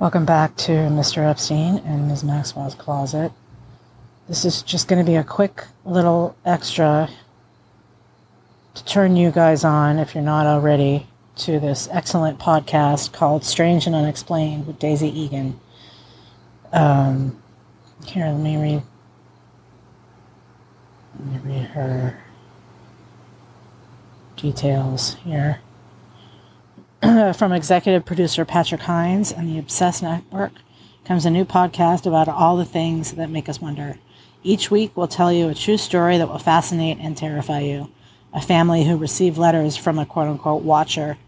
Welcome back to Mr. Epstein and Ms. Maxwell's closet. This is just going to be a quick little extra to turn you guys on, if you're not already, to this excellent podcast called Strange and Unexplained with Daisy Eagan. Um, here, let me read. Let me read her details here. From executive producer Patrick Hinds and the Obsessed Network comes a new podcast about all the things that make us wonder. Each week, we'll tell you a true story that will fascinate and terrify you. A family who received letters from a quote unquote watcher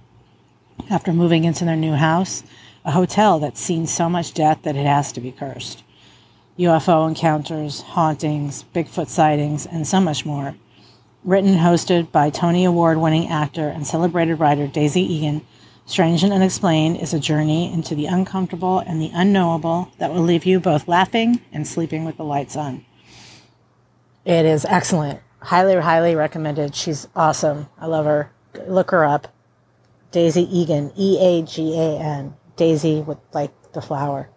after moving into their new house, a hotel that's seen so much death that it has to be cursed. UFO encounters, hauntings, Bigfoot sightings, and so much more. Written and hosted by Tony Award winning actor and celebrated writer Daisy Eagan, Strange and Unexplained is a journey into the uncomfortable and the unknowable that will leave you both laughing and sleeping with the lights on. It is excellent. Highly, highly recommended. She's awesome. I love her. Look her up. Daisy Eagan, E A G A N. Daisy with like the flower.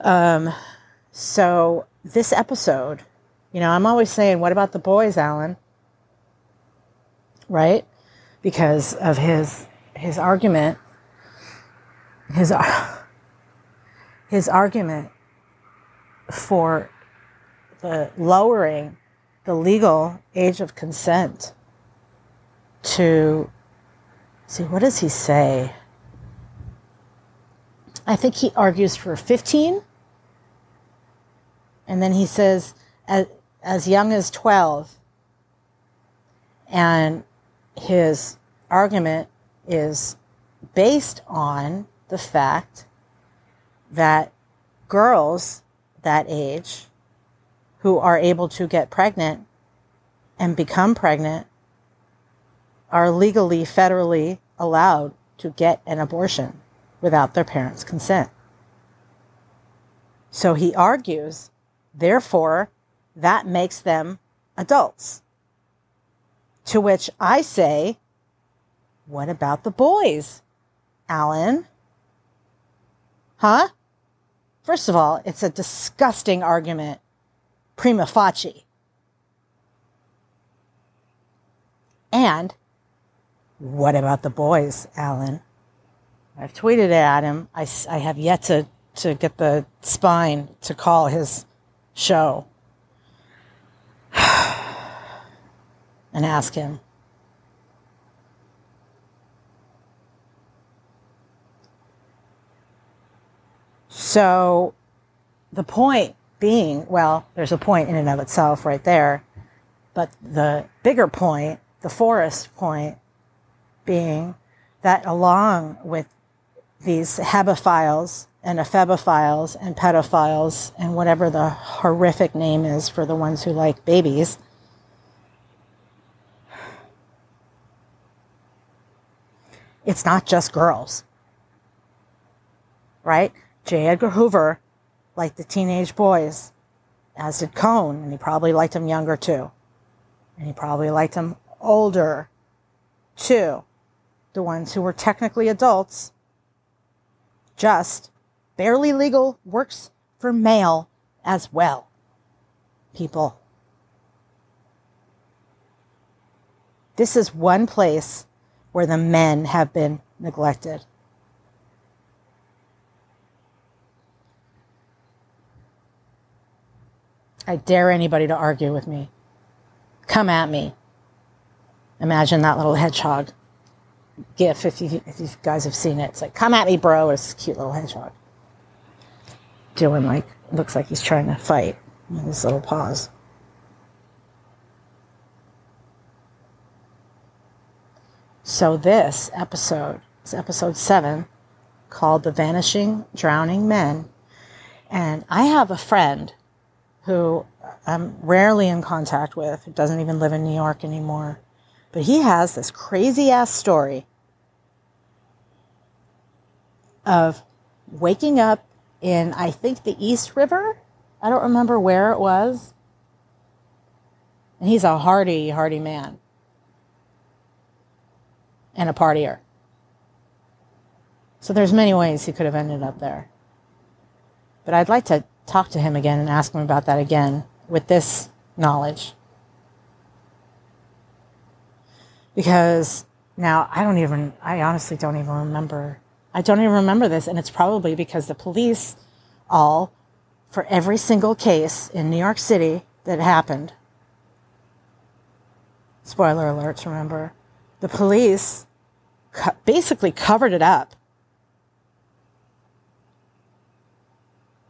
Um, so this episode, you know, I'm always saying, what about the boys, Alan? Right? Because of his his argument, his his argument for the lowering the legal age of consent to see what does he say? I think he argues for 15 and then he says as, as young as 12 and his argument is based on the fact that girls that age who are able to get pregnant and become pregnant are legally, federally allowed to get an abortion without their parents' consent. So he argues, therefore, that makes them adults. To which I say, what about the boys, Alan? Huh? First of all, it's a disgusting argument prima facie. And what about the boys, Alan? I've tweeted at him. I, I have yet to, to get the spine to call his show and ask him. So the point being, well, there's a point in and of itself right there. But the bigger point, the forest point, being that along with these hebephiles and ephebophiles and pedophiles and whatever the horrific name is for the ones who like babies, it's not just girls, right? J. Edgar Hoover liked the teenage boys, as did Cohn, and he probably liked them younger too. And he probably liked them older too. The ones who were technically adults, just barely legal, works for male as well. People. This is one place where the men have been neglected. I dare anybody to argue with me. Come at me. Imagine that little hedgehog gif if you, if you guys have seen it. It's like, come at me, bro. It's a cute little hedgehog. Doing like, looks like he's trying to fight with his little paws. So this episode is episode seven called The Vanishing Drowning Men. And I have a friend who I'm rarely in contact with, who doesn't even live in New York anymore. But he has this crazy ass story of waking up in, I think, the East River. I don't remember where it was. And he's a hardy, hardy man and a partier. So there's many ways he could have ended up there. But I'd like to talk to him again and ask him about that again with this knowledge. Because now I don't even, I honestly don't even remember. I don't even remember this. And it's probably because the police all, for every single case in New York City that happened, spoiler alerts, remember, the police basically covered it up.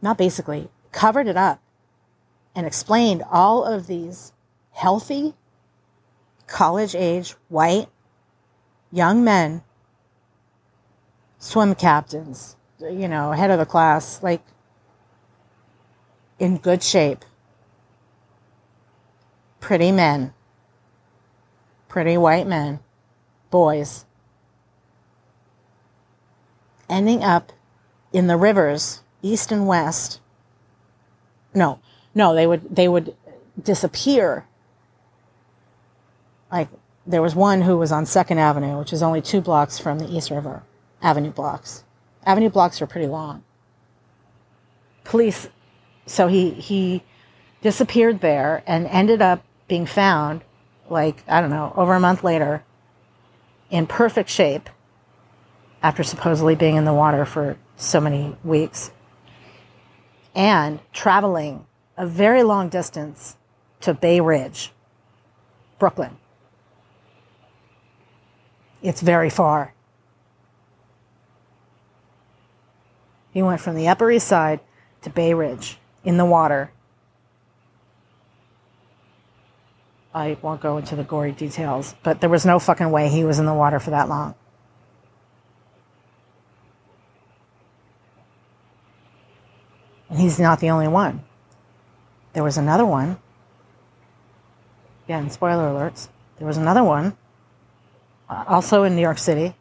Not basically, covered it up and explained all of these healthy, college age, white, young men, swim captains, you know, head of the class, like in good shape, pretty men, pretty white men, boys, ending up in the rivers, east and west. No, no, they would they would disappear. Like there was one who was on Second Avenue, which is only two blocks from the East River Avenue blocks. Avenue blocks are pretty long. Police, so he he disappeared there and ended up being found, like I don't know, over a month later, in perfect shape, after supposedly being in the water for so many weeks, and traveling a very long distance to Bay Ridge, Brooklyn. It's very far. He went from the Upper East Side to Bay Ridge in the water. I won't go into the gory details, but there was no fucking way he was in the water for that long. And he's not the only one. There was another one. Again, spoiler alerts. There was another one, uh, also in New York City.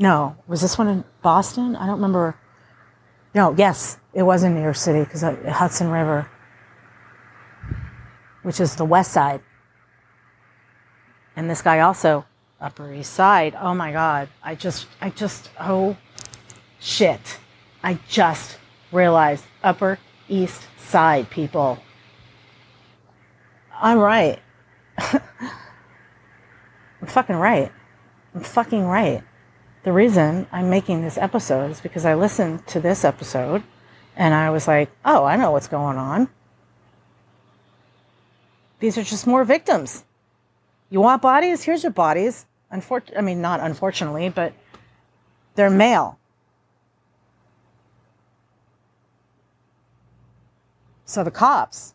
No, was this one in Boston? I don't remember. No, yes, it was in New York City because Hudson River, which is the west side. And this guy also, Upper East Side. Oh my God. I just, I just, oh shit. I just realized Upper East Side, people. I'm right. I'm fucking right. I'm fucking right. The reason I'm making this episode is because I listened to this episode and I was like, oh, I know what's going on. These are just more victims. You want bodies? Here's your bodies. Unfor- I mean, not unfortunately, but they're male. So the cops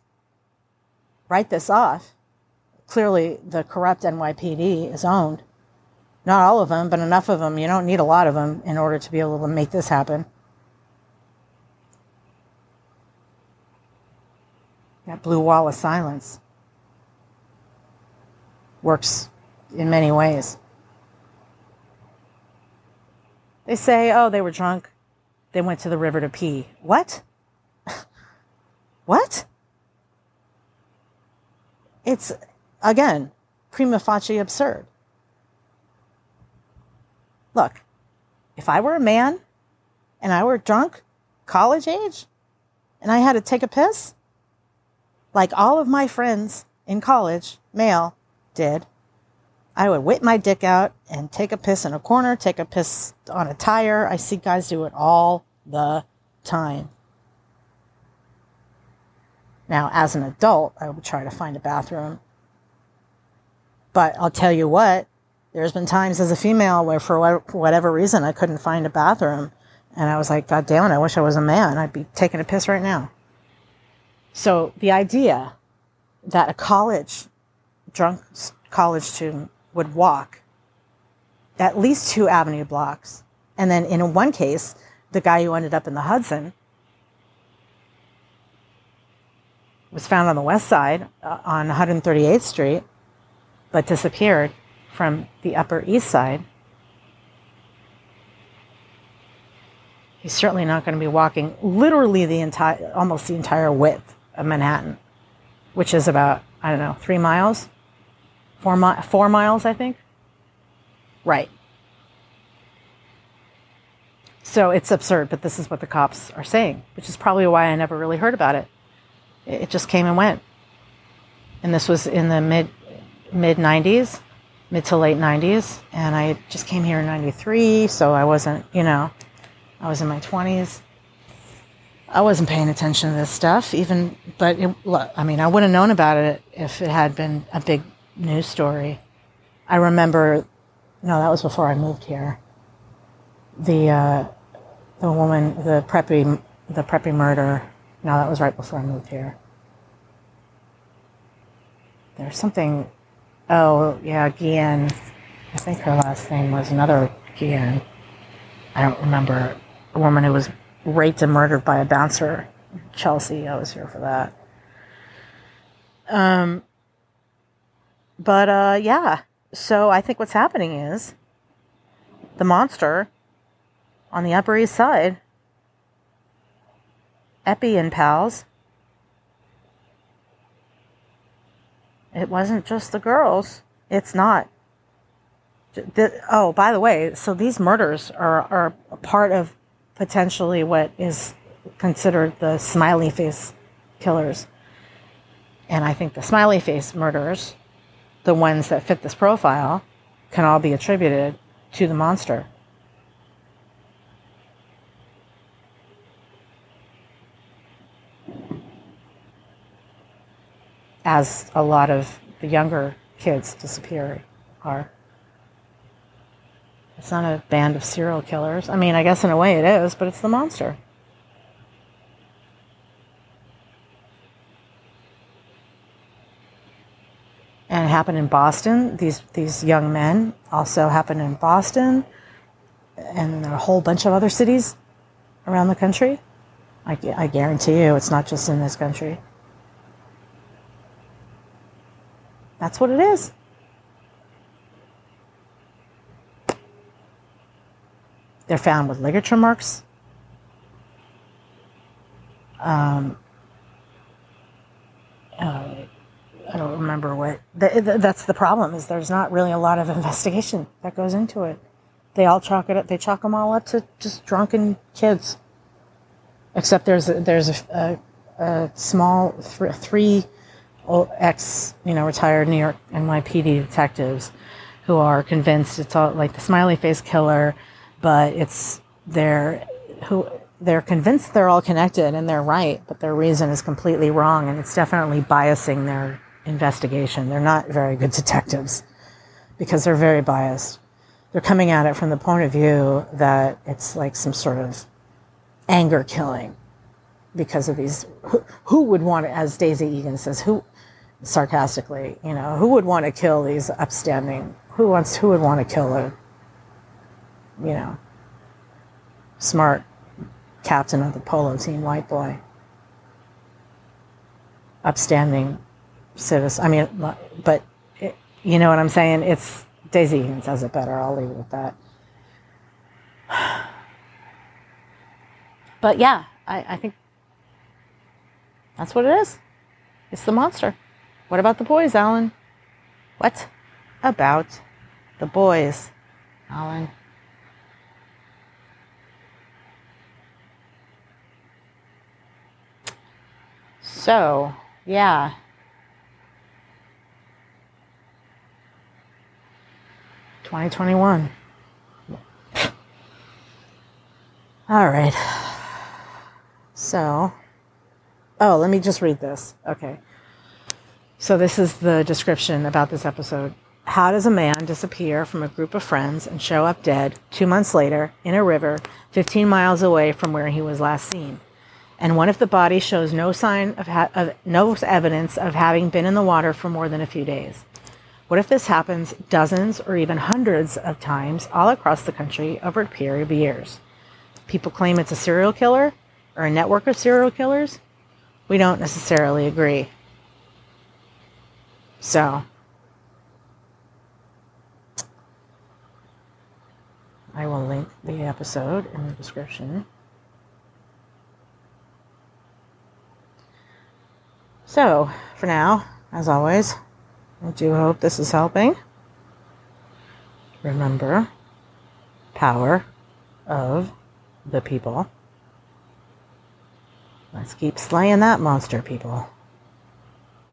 write this off. Clearly, the corrupt NYPD is owned. Not all of them, but enough of them. You don't need a lot of them in order to be able to make this happen. That blue wall of silence works in many ways. They say, oh, they were drunk. They went to the river to pee. What? What? It's, again, prima facie absurd. Look, if I were a man and I were drunk, college age, and I had to take a piss, like all of my friends in college, male, did, I would whip my dick out and take a piss in a corner, take a piss on a tire. I see guys do it all the time. Now, as an adult, I would try to find a bathroom. But I'll tell you what, there's been times as a female where for whatever reason I couldn't find a bathroom. And I was like, God damn it, I wish I was a man. I'd be taking a piss right now. So the idea that a college, drunk college student would walk at least two avenue blocks. And then in one case, the guy who ended up in the Hudson was found on the west side uh, on 138th Street, but disappeared from the Upper East Side. He's certainly not going to be walking literally the entire, almost the entire width of Manhattan, which is about, I don't know, three miles, four, mi- four miles, I think. Right. So it's absurd, but this is what the cops are saying, which is probably why I never really heard about it. It just came and went. And this was in the mid mid 90s, mid to late 90s, and I just came here in 93, so I wasn't, you know, I was in my 20s. I wasn't paying attention to this stuff, even, but it, I mean, I would have known about it if it had been a big news story. I remember, no, that was before I moved here. The uh, the woman, the preppy, the preppy murder. No, that was right before I moved here. There's something. Oh yeah, Guillen. I think her last name was another Guillen. I don't remember. A woman who was raped and murdered by a bouncer. Chelsea, I was here for that. Um, but uh, yeah, so I think what's happening is the monster on the Upper East Side, Eppy and pals. It wasn't just the girls. It's not. Oh, by the way, so these murders are, are part of potentially what is considered the smiley face killers. And I think the smiley face murders, the ones that fit this profile, can all be attributed to the monster. As a lot of the younger kids disappear are. It's not a band of serial killers. I mean, I guess in a way it is, but it's the monster. And it happened in Boston. These these young men also happened in Boston, and a whole bunch of other cities around the country. I, I guarantee you, it's not just in this country. That's what it is. They're found with ligature marks. Um, uh, I don't remember what. The, the, that's the problem. Is there's not really a lot of investigation that goes into it. They all chalk it up. They chalk them all up to just drunken kids. Except there's a, there's a, a, a small th- three ex you know retired New York NYPD detectives who are convinced it's all like the smiley face killer but it's they're who they're convinced they're all connected and they're right, but their reason is completely wrong, and it's definitely biasing their investigation. They're not very good detectives because they're very biased. They're coming at it from the point of view that it's like some sort of anger killing because of these. Who, who would want to, as Daisy Eagan says, who sarcastically, you know, who would want to kill these upstanding? Who wants? Who would want to kill a you know, smart captain of the polo team, white boy, upstanding citizen. I mean, but it, you know what I'm saying? It's Daisy Eagan says it better. I'll leave it at that. But yeah, I, I think that's what it is. It's the monster. What about the boys, Alan? What about the boys, Alan? So, yeah. Twenty twenty one. All right. So, oh, let me just read this. Okay. So, this is the description about this episode. How does a man disappear from a group of friends and show up dead two months later in a river 15 miles away from where he was last seen? and one if the body shows no sign of, ha- of no evidence of having been in the water for more than a few days. What if this happens dozens or even hundreds of times all across the country over a period of years? People claim it's a serial killer or a network of serial killers. We don't necessarily agree. So, I will link the episode in the description. So, for now, as always, I do hope this is helping. Remember, power of the people. Let's keep slaying that monster, people.